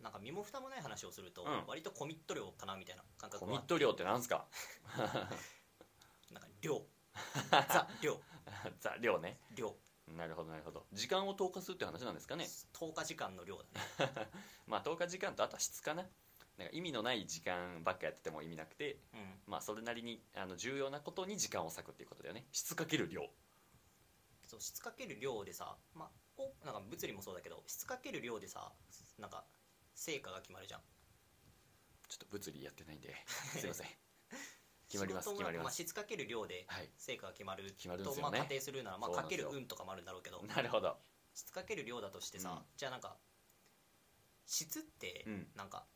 なんか身も蓋もない話をすると、うん。割とコミット量かなみたいな感覚コはミット量ってなんすか？なんか量。ザ 量。ザ量ね。量。なるほどなるほど。時間を投下するって話なんですかね？10日時間の量だね。まあ投下時間とあとは質かななんか意味のない時間ばっかやってても意味なくてうん。まあそれなりにあの重要なことに時間を割くっていうことだよね。質かける量。そう質かける量でさ、まあ、おなんか物理もそうだけど質かける量でさなんか成果が決まるじゃん。ちょっと物理やってないんで。すいません。決まります仕事もまあ、決まります。質かける量ではい。成果が決まる決まるんでとすよね。まあ仮定するなら、まあ、かけそうなんですよ。る運とかもあるんだろうけど。なるほど。質かける量だとしてさ、うん。じゃあなんか質ってうん。なんか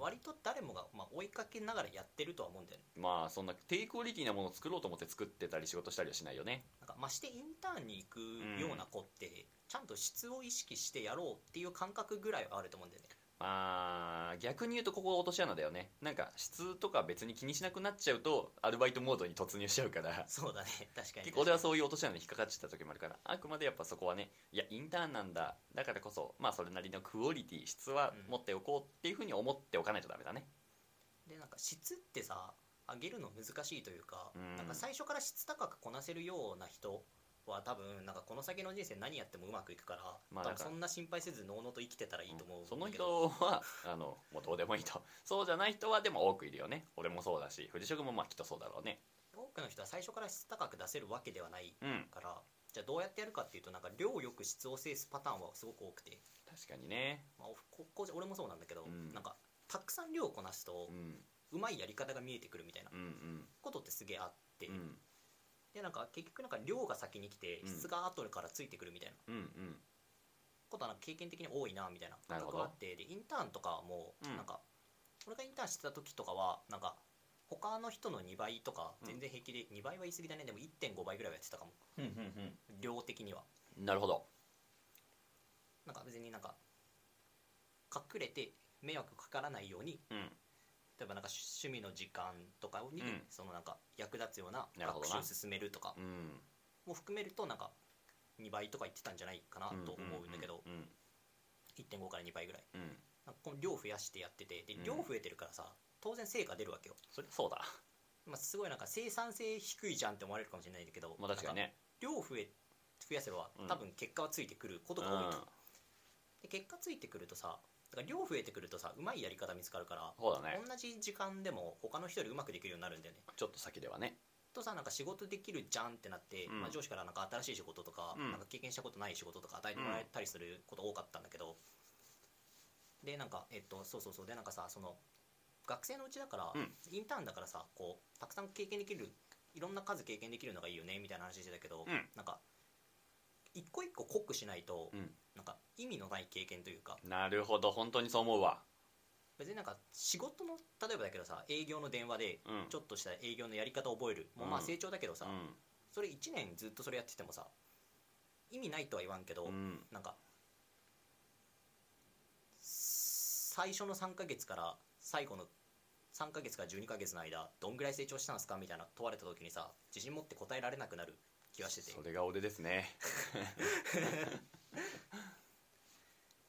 割と誰もが、まあ、追いかけながらやってるとは思うんだよね。まあそんな低クオリティなものを作ろうと思って作ってたり仕事したりはしないよね。なんかましてインターンに行くような子って、ちゃんと質を意識してやろうっていう感覚ぐらいはあると思うんだよねまあ逆に言うとここが落とし穴だよね。なんか質とか別に気にしなくなっちゃうとアルバイトモードに突入しちゃうから。そうだね。確かに。結構俺はそういう落とし穴に引っかかっちゃった時もあるからあくまでやっぱそこはねいやインターンなんだ。だからこそまあそれなりのクオリティ質は持っておこうっていうふうに思っておかないとダメだね。でなんか質ってさ上げるの難しいというか、うん。なんか最初から質高くこなせるような人は多分なんかこの先の人生何やってもうまくいくから,、まあ多分そんな心配せずのうのうと生きてたらいいと思うんだけど、その人はあのもうどうでもいいと。そうじゃない人はでも多くいるよね。俺もそうだし藤職もまあきっとそうだろうね。多くの人は最初から質高く出せるわけではないうん。からじゃあどうやってやるかっていうとなんか量よく質を制すパターンはすごく多くて、確かにね。まあ、ここ俺もそうなんだけど、うん。なんかたくさん量をこなすとうん。うまいやり方が見えてくるみたいなうんうん。ことってすげえあって、うんでなんか結局なんか量が先に来てうん。質が後からついてくるみたいな。ことはなんか経験的に多いなみたいな。感覚があってでインターンとかもうん。なんか、俺がインターンしてた時とかはなんか他の人の2倍とか全然平気で、2倍は言い過ぎだね。でも1.5倍ぐらいはやってたかも。うんうん量的には。うんなるほど。なんか別になんか隠れて迷惑かからないようにうん例えばなんか趣味の時間とかに、うん。そのなんか役立つような学習を進めるとかうん。も含めるとなんか2倍とか言ってたんじゃないかなと思うんだけど、うん。1.5から2倍ぐらい。うん。うんなんかこの量増やしてやっててでうん。量増えてるからさ当然成果出るわけよ、それそうだ。まあ、すごいなんか生産性低いじゃんって思われるかもしれないんだけど、まあ確かにね。量増え増やせばうん。多分結果はついてくることうんが多いと、で結果ついてくるとさだから量増えてくるとさうまいやり方見つかるからそうだね。同じ時間でも他の人よりうまくできるようになるんだよね。ちょっと先ではね。とさなんか仕事できるじゃんってなって、うん。まあ、上司からなんか新しい仕事とか,、うん。なんか経験したことない仕事とか与えてもらえたりすること多かったんだけど、でなんかえっとそうそうそう。でなんかさその学生のうちだから、うん。インターンだからさこうたくさん経験できるいろんな数経験できるのがいいよねみたいな話してたけど、うん一個一個濃くしないと、うん。なんか意味のない経験というか。なるほど。本当にそう思うわ。別になんか仕事の例えばだけどさ営業の電話でうん。ちょっとした営業のやり方を覚える、もうまあうん。成長だけどさ、うそれ1年ずっとそれやっててもさ意味ないとは言わんけど、んうん。なんか最初の3ヶ月から最後の3ヶ月から12ヶ月の間どんぐらい成長したんですか？みたいな問われた時にさ自信持って答えられなくなる気がしてて。それが俺ですね。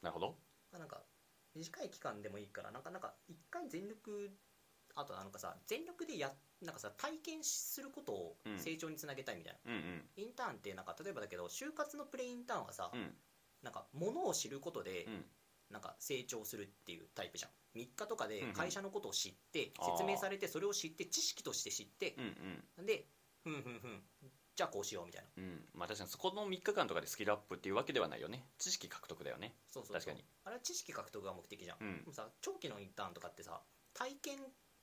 なるほど。なんか短い期間でもいいからなんかなんか一回全力あとなんかさ全力でやなんかさ体験することをうん。成長につなげたいみたいな、うんうん。インターンってなんか例えばだけど就活のプレインターンはさ、うん。なんか物を知ることで、うん。なんか成長するっていうタイプじゃん。3日とかでうんうん。会社のことを知って、あー。説明されてそれを知って知識として知ってうん、でふんふんふんじゃあこうしようみたいな。うん。うんまあ確かにそこの3日間とかでスキルアップっていうわけではないよね。知識獲得だよね。そうそうそう。確かに。あれは知識獲得が目的じゃん、うん。でもさ長期のインターンとかってさ体験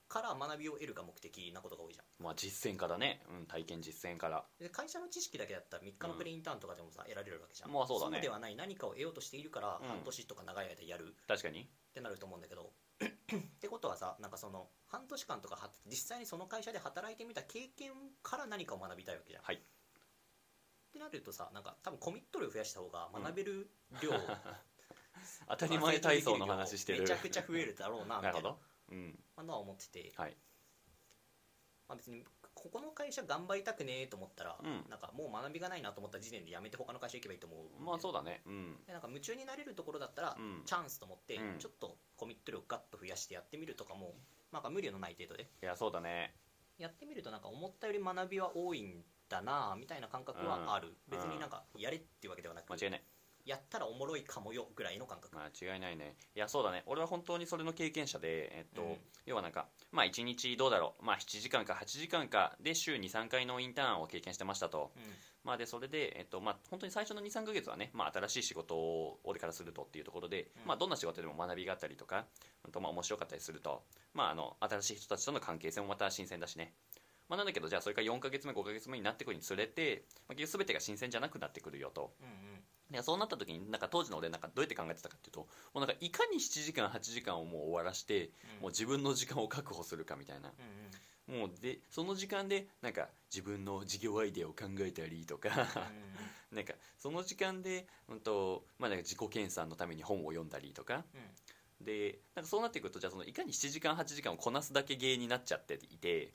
から学びを得るが目的なことが多いじゃん。まあ実践からね、うん、体験実践から。で会社の知識だけだったら3日のプレインターンとかでもさ、得られるわけじゃん、まあそうだね。ではない。何かを得ようとしているから、うん。半年とか長い間やる。確かに。ってなると思うんだけどってことはさなんかその半年間とかは実際にその会社で働いてみた経験から何かを学びたいわけじゃん。はい。ってなるとさなんか多分コミット量増やした方が学べる量、当たり前体操の話してる。めちゃくちゃ増えるだろうなみたな。ないるほど。うん。まあのは思ってて、はい。まあ、別にここの会社頑張りたくねえと思ったら、うん。なんかもう学びがないなと思った時点で辞めて他の会社行けばいいと思う。まあそうだね。うん。でなんか夢中になれるところだったら、うん。チャンスと思って、うんちょっとコミット量ガッと増やしてやってみるとかもなんか無理のない程度で。いやそうだね。やってみるとなんか思ったより学びは多いんだなみたいな感覚はある、うん。別になんかやれっていうわけではなく、間違いないやったらおもろいかもよぐらいの感覚、間違いないね。いやそうだね。俺は本当にそれの経験者でえっと、うん。要はなんかまあ1日どうだろう。まあ7時間か8時間かで週23回のインターンを経験してましたと。うん。まあ、でそれで、えっとまあ、本当に最初の23ヶ月はね、まあ、新しい仕事を俺からするとっていうところで、うん。まあ、どんな仕事でも学びがあったりとか、うんとまあ、面白かったりすると、まあ、あの新しい人たちとの関係性もまた新鮮だしね、まあ、なんだけどじゃあそれから4ヶ月目5ヶ月目になってくるにつれて、まあ、結局全てが新鮮じゃなくなってくるよと。うんうんでそうなった時になんか当時の俺なんかどうやって考えてたかっていうともうなんかいかに7時間8時間をもう終わらして、うん。もう自分の時間を確保するかみたいな。うんうん。もうでその時間でなんか自分の事業アイデアを考えたりとかうん なんかその時間で、うんとまあ、なんか自己研鑽のために本を読んだりとかうん。でなんかそうなってくるとじゃあそのいかに7時間8時間をこなすだけ芸になっちゃっていて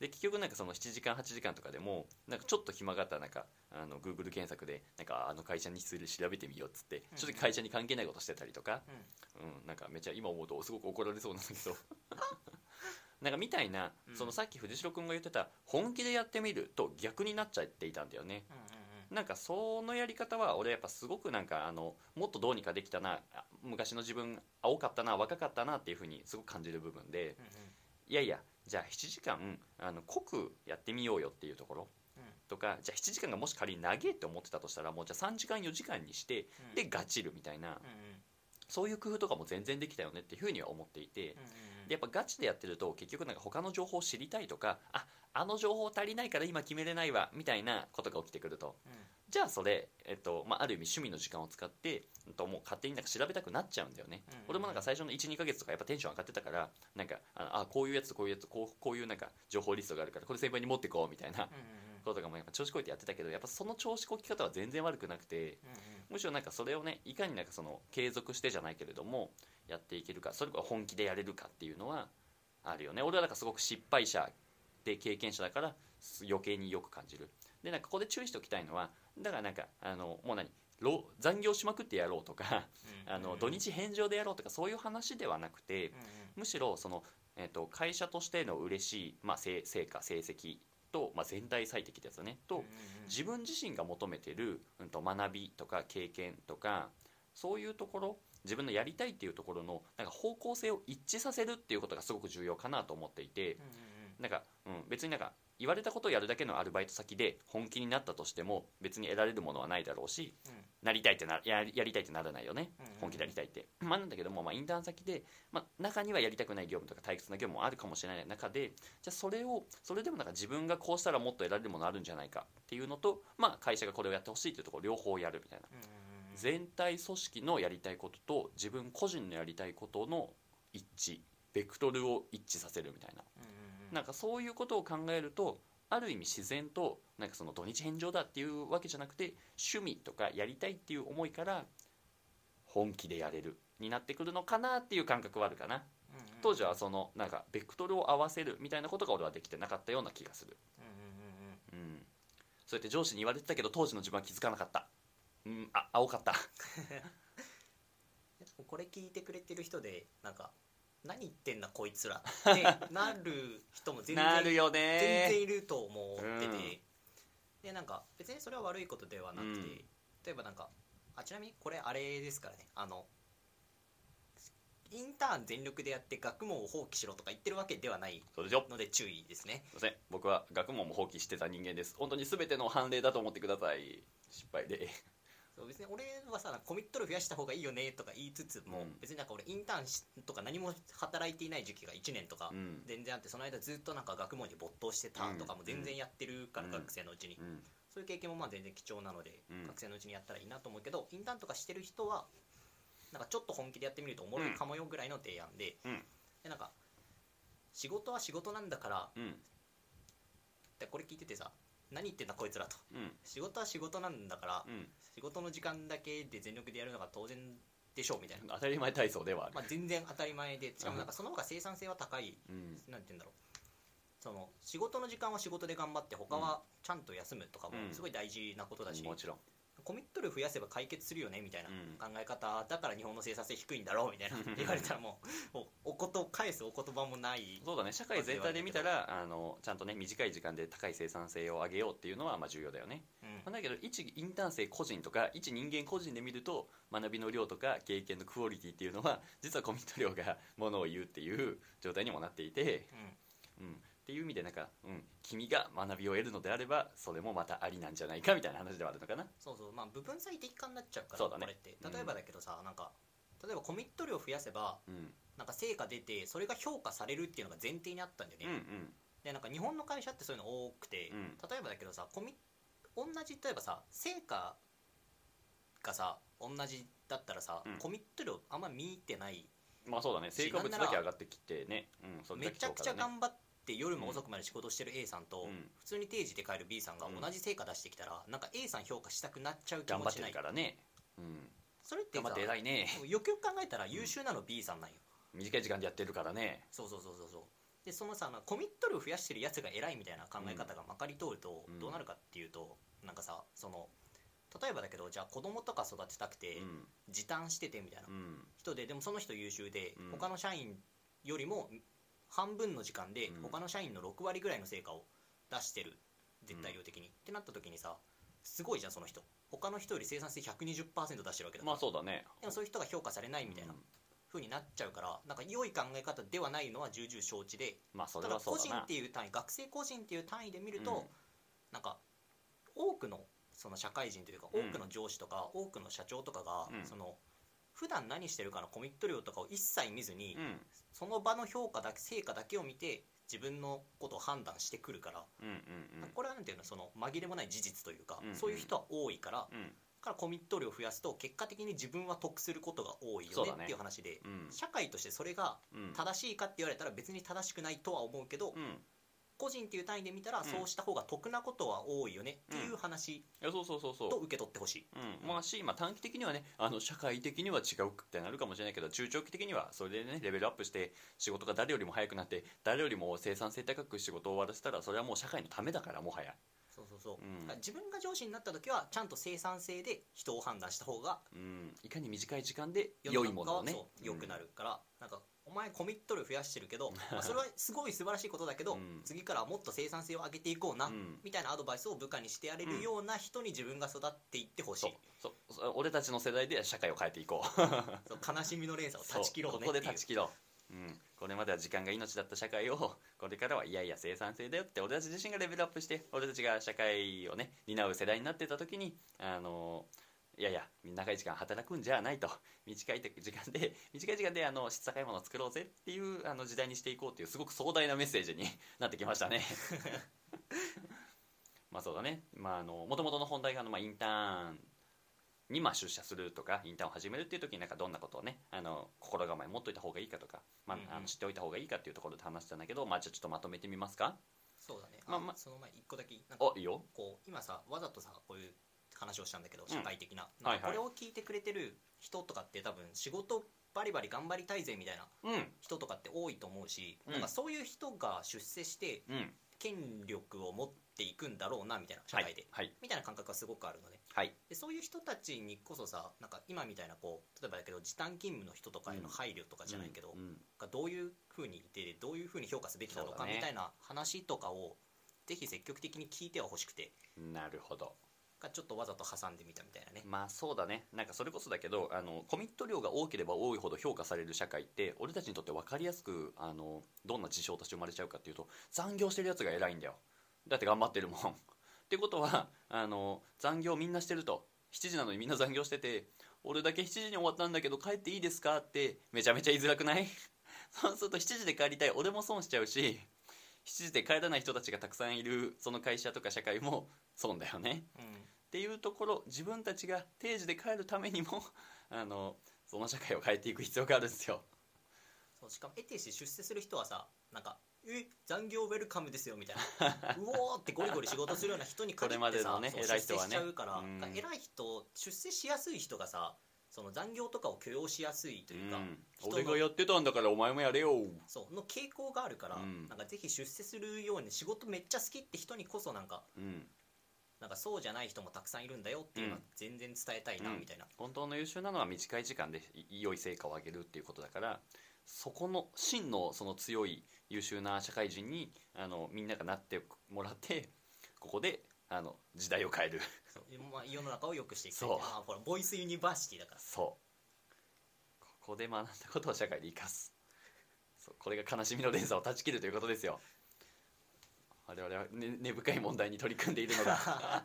で結局なんかその7時間8時間とかでもなんかちょっと暇があったらなんかあの Google 検索でなんかあの会社について調べてみようっつってうん。ちょっと会社に関係ないことしてたりとか、うん。うん。うん、なんかめっちゃ今思うとすごく怒られそうなんだけど。なんかみたいな、うん。そのさっき藤代君が言ってた本気でやってみると逆になっちゃっていたんだよね。うんなんかそのやり方は俺やっぱすごくなんかあのもっとどうにかできたなあ昔の自分青かったな若かったなっていうふうにすごく感じる部分で。いやいやじゃあ7時間あの濃くやってみようよっていうところ。うん。とかじゃあ7時間がもし仮に長いって思ってたとしたらもうじゃあ3時間4時間にしてうん。でガチるみたいな。そういう工夫とかも全然できたよねっていうふうには思っていてでやっぱガチでやってると結局なんか他の情報を知りたいとかああの情報足りないから今決めれないわみたいなことが起きてくると。うん。じゃあそれ、えっとまあ、ある意味趣味の時間を使って、うんと、もう勝手になんか調べたくなっちゃうんだよね、うんうん俺もなんか最初の12ヶ月とかやっぱテンション上がってたからなんかあこういうやつこういうやつこうこういうなんか情報リストがあるからこれ先輩に持ってこうみたいなうんうん こととかもやっぱ調子こいてやってたけどやっぱその調子こき方は全然悪くなくてうんうん。むしろなんかそれをねいかになんかその継続してじゃないけれどもやっていけるかそれが本気でやれるかっていうのはあるよね。俺はなんかすごく失敗者で経験者だからす余計によく感じる。でなんかここで注意しておきたいのはだからなんかあのもう何労残業しまくってやろうとかうん。あの土日返上でやろうとかそういう話ではなくてむしろその、えっと会社としての嬉しい、まあ、成成果成績と、まあ、全体最適ってやつだね。と、自分自身が求めてる、うん、と学びとか経験とかそういうところ自分のやりたいっていうところのなんか方向性を一致させるっていうことがすごく重要かなと思っていてなんか、うん、別になんか言われたことをやるだけのアルバイト先で本気になったとしても別に得られるものはないだろうしうん。なりたいってなややりたいってならないよね。うんうん本気でやりたいって、まあなんだけども、まあ、インターン先で、まあ、中にはやりたくない業務とか退屈な業務もあるかもしれない中でじゃあそれをそれでもなんか自分がこうしたらもっと得られるものあるんじゃないかっていうのと、まあ、会社がこれをやってほしいっていうところ両方やるみたいな。うんうんうん全体組織のやりたいことと自分個人のやりたいことの一致ベクトルを一致させるみたいな。うんうんうん。なんかそういうことを考えるとある意味自然となんかその土日返上だっていうわけじゃなくて趣味とかやりたいっていう思いから本気でやれるになってくるのかなっていう感覚はあるかな。うんうん。当時はそのなんかベクトルを合わせるみたいなことが俺はできてなかったような気がする。うんうんうんうん。うん。そうやって上司に言われてたけど当時の自分は気づかなかったうんあ青かった。これ聞いてくれてる人でなんか何言ってんだこいつらって なる人も全然なるよ全ね然いると思ってて、うん。でなんか別にそれは悪いことではなくて、うん。例えばなんかあちなみにこれあれですからね。あのインターン全力でやって学問を放棄しろとか言ってるわけではないので注意ですね。すいません。僕は学問も放棄してた人間です。本当に全ての判例だと思ってください。失敗で別に俺はさコミット量増やした方がいいよねとか言いつつも、うん。別になんか俺インターンしとか何も働いていない時期が1年とかうん。全然あってその間ずっとなんか学問に没頭してたとかも全然やってるから、うん。学生のうちに、うん。そういう経験もまあ全然貴重なので、うん。学生のうちにやったらいいなと思うけどインターンとかしてる人はなんかちょっと本気でやってみるとおもろいかもよぐらいの提案で,、うん。でなんか仕事は仕事なんだからうん。でこれ聞いててさ何言ってんだこいつらと。うん。仕事は仕事なんだから、うん。仕事の時間だけで全力でやるのが当然でしょうみたいな、当たり前体操ではある。まあ、全然当たり前でしかもなんかその方が生産性は高いうん。なんて言うんだろう。その仕事の時間は仕事で頑張って他はちゃんと休むとかもうん。すごい大事なことだし、もちろんコミット量増やせば解決するよねみたいなうん。考え方。だから日本の生産性低いんだろうみたいな。うん。言われたらもうおおこと返すお言葉もないそうだね。社会全体で見たらあのちゃんとね短い時間で高い生産性を上げようっていうのはまあ重要だよね、うん。まあだけど一インターン生個人とか一人間個人で見ると学びの量とか経験のクオリティっていうのは実はコミット量がものを言うっていう状態にもなっていて、うん、っっていう意味でなんか、うん、君が学びを得るのであればそれもまたありなんじゃないかみたいな話ではあるのかな。そうそう。まあ部分最適化になっちゃうからそうだね。これって。例えばだけどさ、なんか例えばコミット量増やせばうん。なんか成果出てそれが評価されるっていうのが前提にあったんだよね、うんうん。でなんか日本の会社ってそういうの多くて、うん。例えばだけどさコミ同じ例えばさ成果がさ同じだったらさ、うん。コミット量あんま見てない。まあそうだね。成果物だけ上がってきてね。うんめちゃくちゃ頑張って夜も遅くまで仕事してる A さんと、うん。普通に定時で帰る B さんが同じ成果出してきたら、なんか A さん評価したくなっちゃう気持ちない。るからね。うん。それってさ頑張って偉いね。よくよく考えたら優秀なの B さんなんよ、短い時間でやってるからね。そうそうそうそうそう。でそのさなコミット量増やしてるやつが偉いみたいな考え方がまかり通るとうん。どうなるかっていうと、なんかさその例えばだけどじゃあ子供とか育てたくてうん。時短しててみたいなうん。人ででもその人優秀でうん。他の社員よりも半分の時間でうん。他の社員の6割ぐらいの成果を出してる。絶対量的に、ってなった時にさすごいじゃんその人。他の人より生産性120%出してるわけだから、まあそうだね。でもそういう人が評価されないみたいな風になっちゃうからなんか良い考え方ではないのは重々承知で。まあそれただ個人はそうだな。っていう単位学生個人っていう単位で見ると、うん。なんか多くのその社会人というかうん。多くの上司とか多くの社長とかが、うん。その普段何してるかのコミット量とかを一切見ずに、うん。その場の評価だけ成果だけを見て自分のことを判断してくるから、うんうんこれはなんていうのその紛れもない事実というか、うんうん。そういう人は多いから、うん。うんからコミット量を増やすと結果的に自分は得することが多いよね。っていう話で、うん。社会としてそれがうん。正しいかって言われたら別に正しくないとは思うけど、うん個人っていう単位で見たらん。そうした方が得なことは多いよねっていう話いやそうそうそうそう。と受け取ってほしい、うん、まあし、まあ、短期的にはねあの社会的には違うってなるかもしれないけど中長期的にはそれでねレベルアップして仕事が誰よりも早くなって誰よりも生産性高く仕事を終わらせたらそれはもう社会のためだからもはや、そうそうそう、うん。自分が上司になった時はちゃんと生産性で人を判断した方がうん、いかに短い時間で世良いものをね。良くなるから、なんかお前コミット量増やしてるけど、まあ、それはすごい素晴らしいことだけど、うん。次からはもっと生産性を上げていこうな、うん。みたいなアドバイスを部下にしてやれるような人に自分が育っていってほしい、そう。俺たちの世代で社会を変えていこう。そう悲しみの連鎖を断ち切ろうねここで断ち切ろう、うん、これまでは時間が命だった社会をこれからはいやいや生産性だよって俺たち自身がレベルアップして俺たちが社会をね担う世代になってた時にあのいやいや長い時間働くんじゃないと。短い時間で短い時間であの質高いものを作ろうぜっていうあの時代にしていこうっていうすごく壮大なメッセージに なってきましたね。まあそうだね。まああの元々の本題があの、まあ、インターンにまあ出社するとかインターンを始めるっていう時になんかどんなことをねあの心構え持っといた方がいいかとか、まああの知っておいた方がいいかっていうところで話したんだけど、まあ、じゃあちょっとまとめてみますか？そうだね、まあまあその前に一個だけなんかおいいよ。こう今さわざとさこういう話をしたんだけどん。社会的な,、はいはい。これを聞いてくれてる人とかって多分仕事バリバリ頑張りたいぜみたいなうん。人とかって多いと思うし、うん。なんかそういう人が出世してうん。権力を持っていくんだろうなみたいな社はい。会で、はい。みたいな感覚がすごくあるのね。はい。でそういう人たちにこそさなんか今みたいなこう例えばだけど時短勤務の人とかへの配慮とかじゃないけど、うん。がどういうふうにいてどういうふうに評価すべきなのかみたいな話とかをぜひ積極的に聞いてはほしくて。うんなるほどがちょっとわざと挟んでみたみたいなね。まあそうだね。なんかそれこそだけどあのコミット量が多ければ多いほど評価される社会って俺たちにとって分かりやすくあのどんな事象として生まれちゃうかっていうと残業してるやつが偉いんだよ。だって頑張ってるもん。ってことはあの残業みんなしてると。7時なのにみんな残業してて俺だけ7時に終わったんだけど帰っていいですかってめちゃめちゃ言いづらくない？そうすると7時で帰りたい。俺も損しちゃうし。7時で帰らない人たちがたくさんいるその会社とか社会も 損だよね。うん。っていうところ自分たちが定時で帰るためにも あのその社会を変えていく必要があるんですよ。そうしかも得てして出世する人はさなんか「え残業ウェルカムですよ」みたいな。うおーってゴリゴリ仕事するような人に限ってさこれまでのね偉い人はね出世しちゃうから、うん。偉い人出世しやすい人がさその残業とかを許容しやすいというか、うん。俺がやってたんだからお前もやれよ。そうの傾向があるから、うん。なんかぜひ出世するように仕事めっちゃ好きって人にこそなんかうん。なんかそうじゃない人もたくさんいるんだよっていうのはうん。全然伝えたいなうん。みたいな、本当の優秀なのは短い時間でい良い成果を上げるっていうことだからそこの真のその強い優秀な社会人にあのみんながなってもらってここであの時代を変える。まあ、世の中を良くしていきたいそう。まあほらボイスユニバーシティだから。そう。ここで学んだことを社会で生かす。そうこれが悲しみの連鎖を断ち切るということですよ我々は、ね、根深い問題に取り組んでいるのが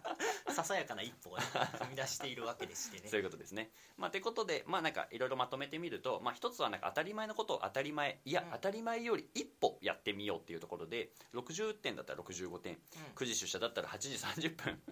ささやかな一歩を、ね、踏み出しているわけでしてね。そういうことですね。まあ、ということで、まあ、なんかいろいろまとめてみると、まあ、一つはなんか当たり前のことを当たり前いや、うん。当たり前より一歩やってみようっていうところで60点だったら65点9時出社だったら8時30分、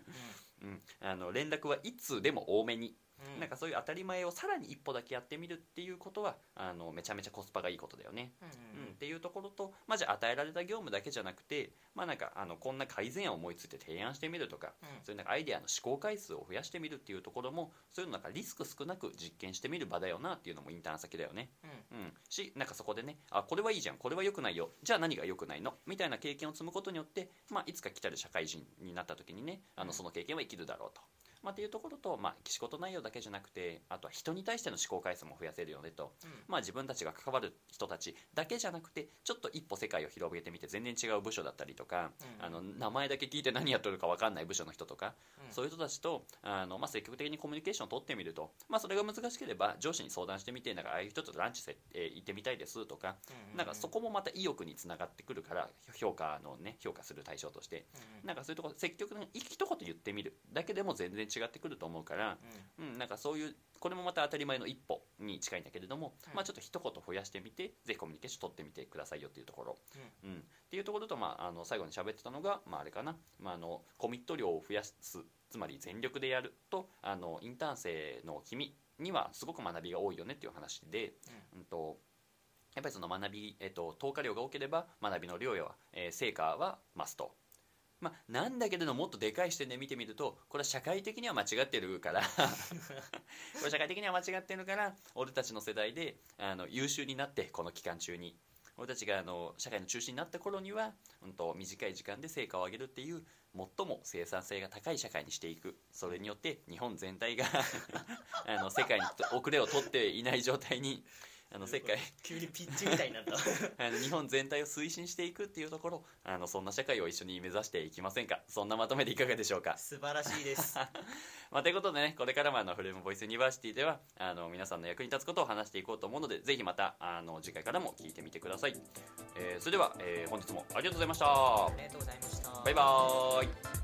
うん、あの連絡は1通でも多めに、うん。うんなんかそういう当たり前をさらに一歩だけやってみるっていうことはあのめちゃめちゃコスパがいいことだよね。うんうん、っていうところと、まあ、じゃあ与えられた業務だけじゃなくて、まあ、なんかあのこんな改善案を思いついて提案してみるとか、うん。そういうなんかアイデアの試行回数を増やしてみるっていうところもそういうのなんかリスク少なく実験してみる場だよなっていうのもインターン先だよね。うん。うん、しなんかそこでねあこれはいいじゃんこれは良くないよ。じゃあ何が良くないの？みたいな経験を積むことによって、まあ、いつか来たる社会人になった時にねあうん。のその経験は生きるだろうと。まあ、っていうところと、まあ、仕事内容だけじゃなくてあとは人に対しての試行回数も増やせるよねと、まあ、自分たちが関わる人たちだけじゃなくてちょっと一歩世界を広げてみて全然違う部署だったりとか、うん。あの名前だけ聞いて何やってるか分かんない部署の人とか、うん。そういう人たちとあの、まあ、積極的にコミュニケーションを取ってみると、まあ、それが難しければ上司に相談してみてなんかああいう人とランチせ、えー行ってみたいですとか、うんなんかそこもまた意欲につながってくるから評価のね評価する対象として。うんなんかそういうところ積極的に一言言ってみるだけでも全然違ってくると思うから、うん、なんかそういうこれもまた当たり前の一歩に近いんだけれども、うん。まあ、ちょっと一言増やしてみてぜひコミュニケーション取ってみてくださいよっていうところ、うん。っていうところと、まあ、あの最後に喋ってたのが、まあ、あれかな、まあ、あのコミット量を増やすつまり全力でやるとあのインターン生の君にはすごく学びが多いよねっていう話で、うん。とやっぱりその学び、えっと、投下量が多ければ学びの量や、えー成果は増すと。まあ、なんだけれどもっとでかい視点で見てみるとこれは社会的には間違ってるから。これ社会的には間違ってるから俺たちの世代であの優秀になってこの期間中に。俺たちがあの社会の中心になった頃には、うん、と短い時間で成果を上げるっていう最も生産性が高い社会にしていく。それによって日本全体が あの世界に遅れを取っていない状態にあの世界。急にピッチみたいになった。あの日本全体を推進していくっていうところあのそんな社会を一緒に目指していきませんか？そんなまとめでいかがでしょうか？素晴らしいです。まあ、ということでねこれからもあのフレームボイスユニバーシティではあの皆さんの役に立つことを話していこうと思うのでぜひまたあの次回からも聞いてみてください、えーそれでは、えー本日もありがとうございました。ありがとうございました。バイバーイ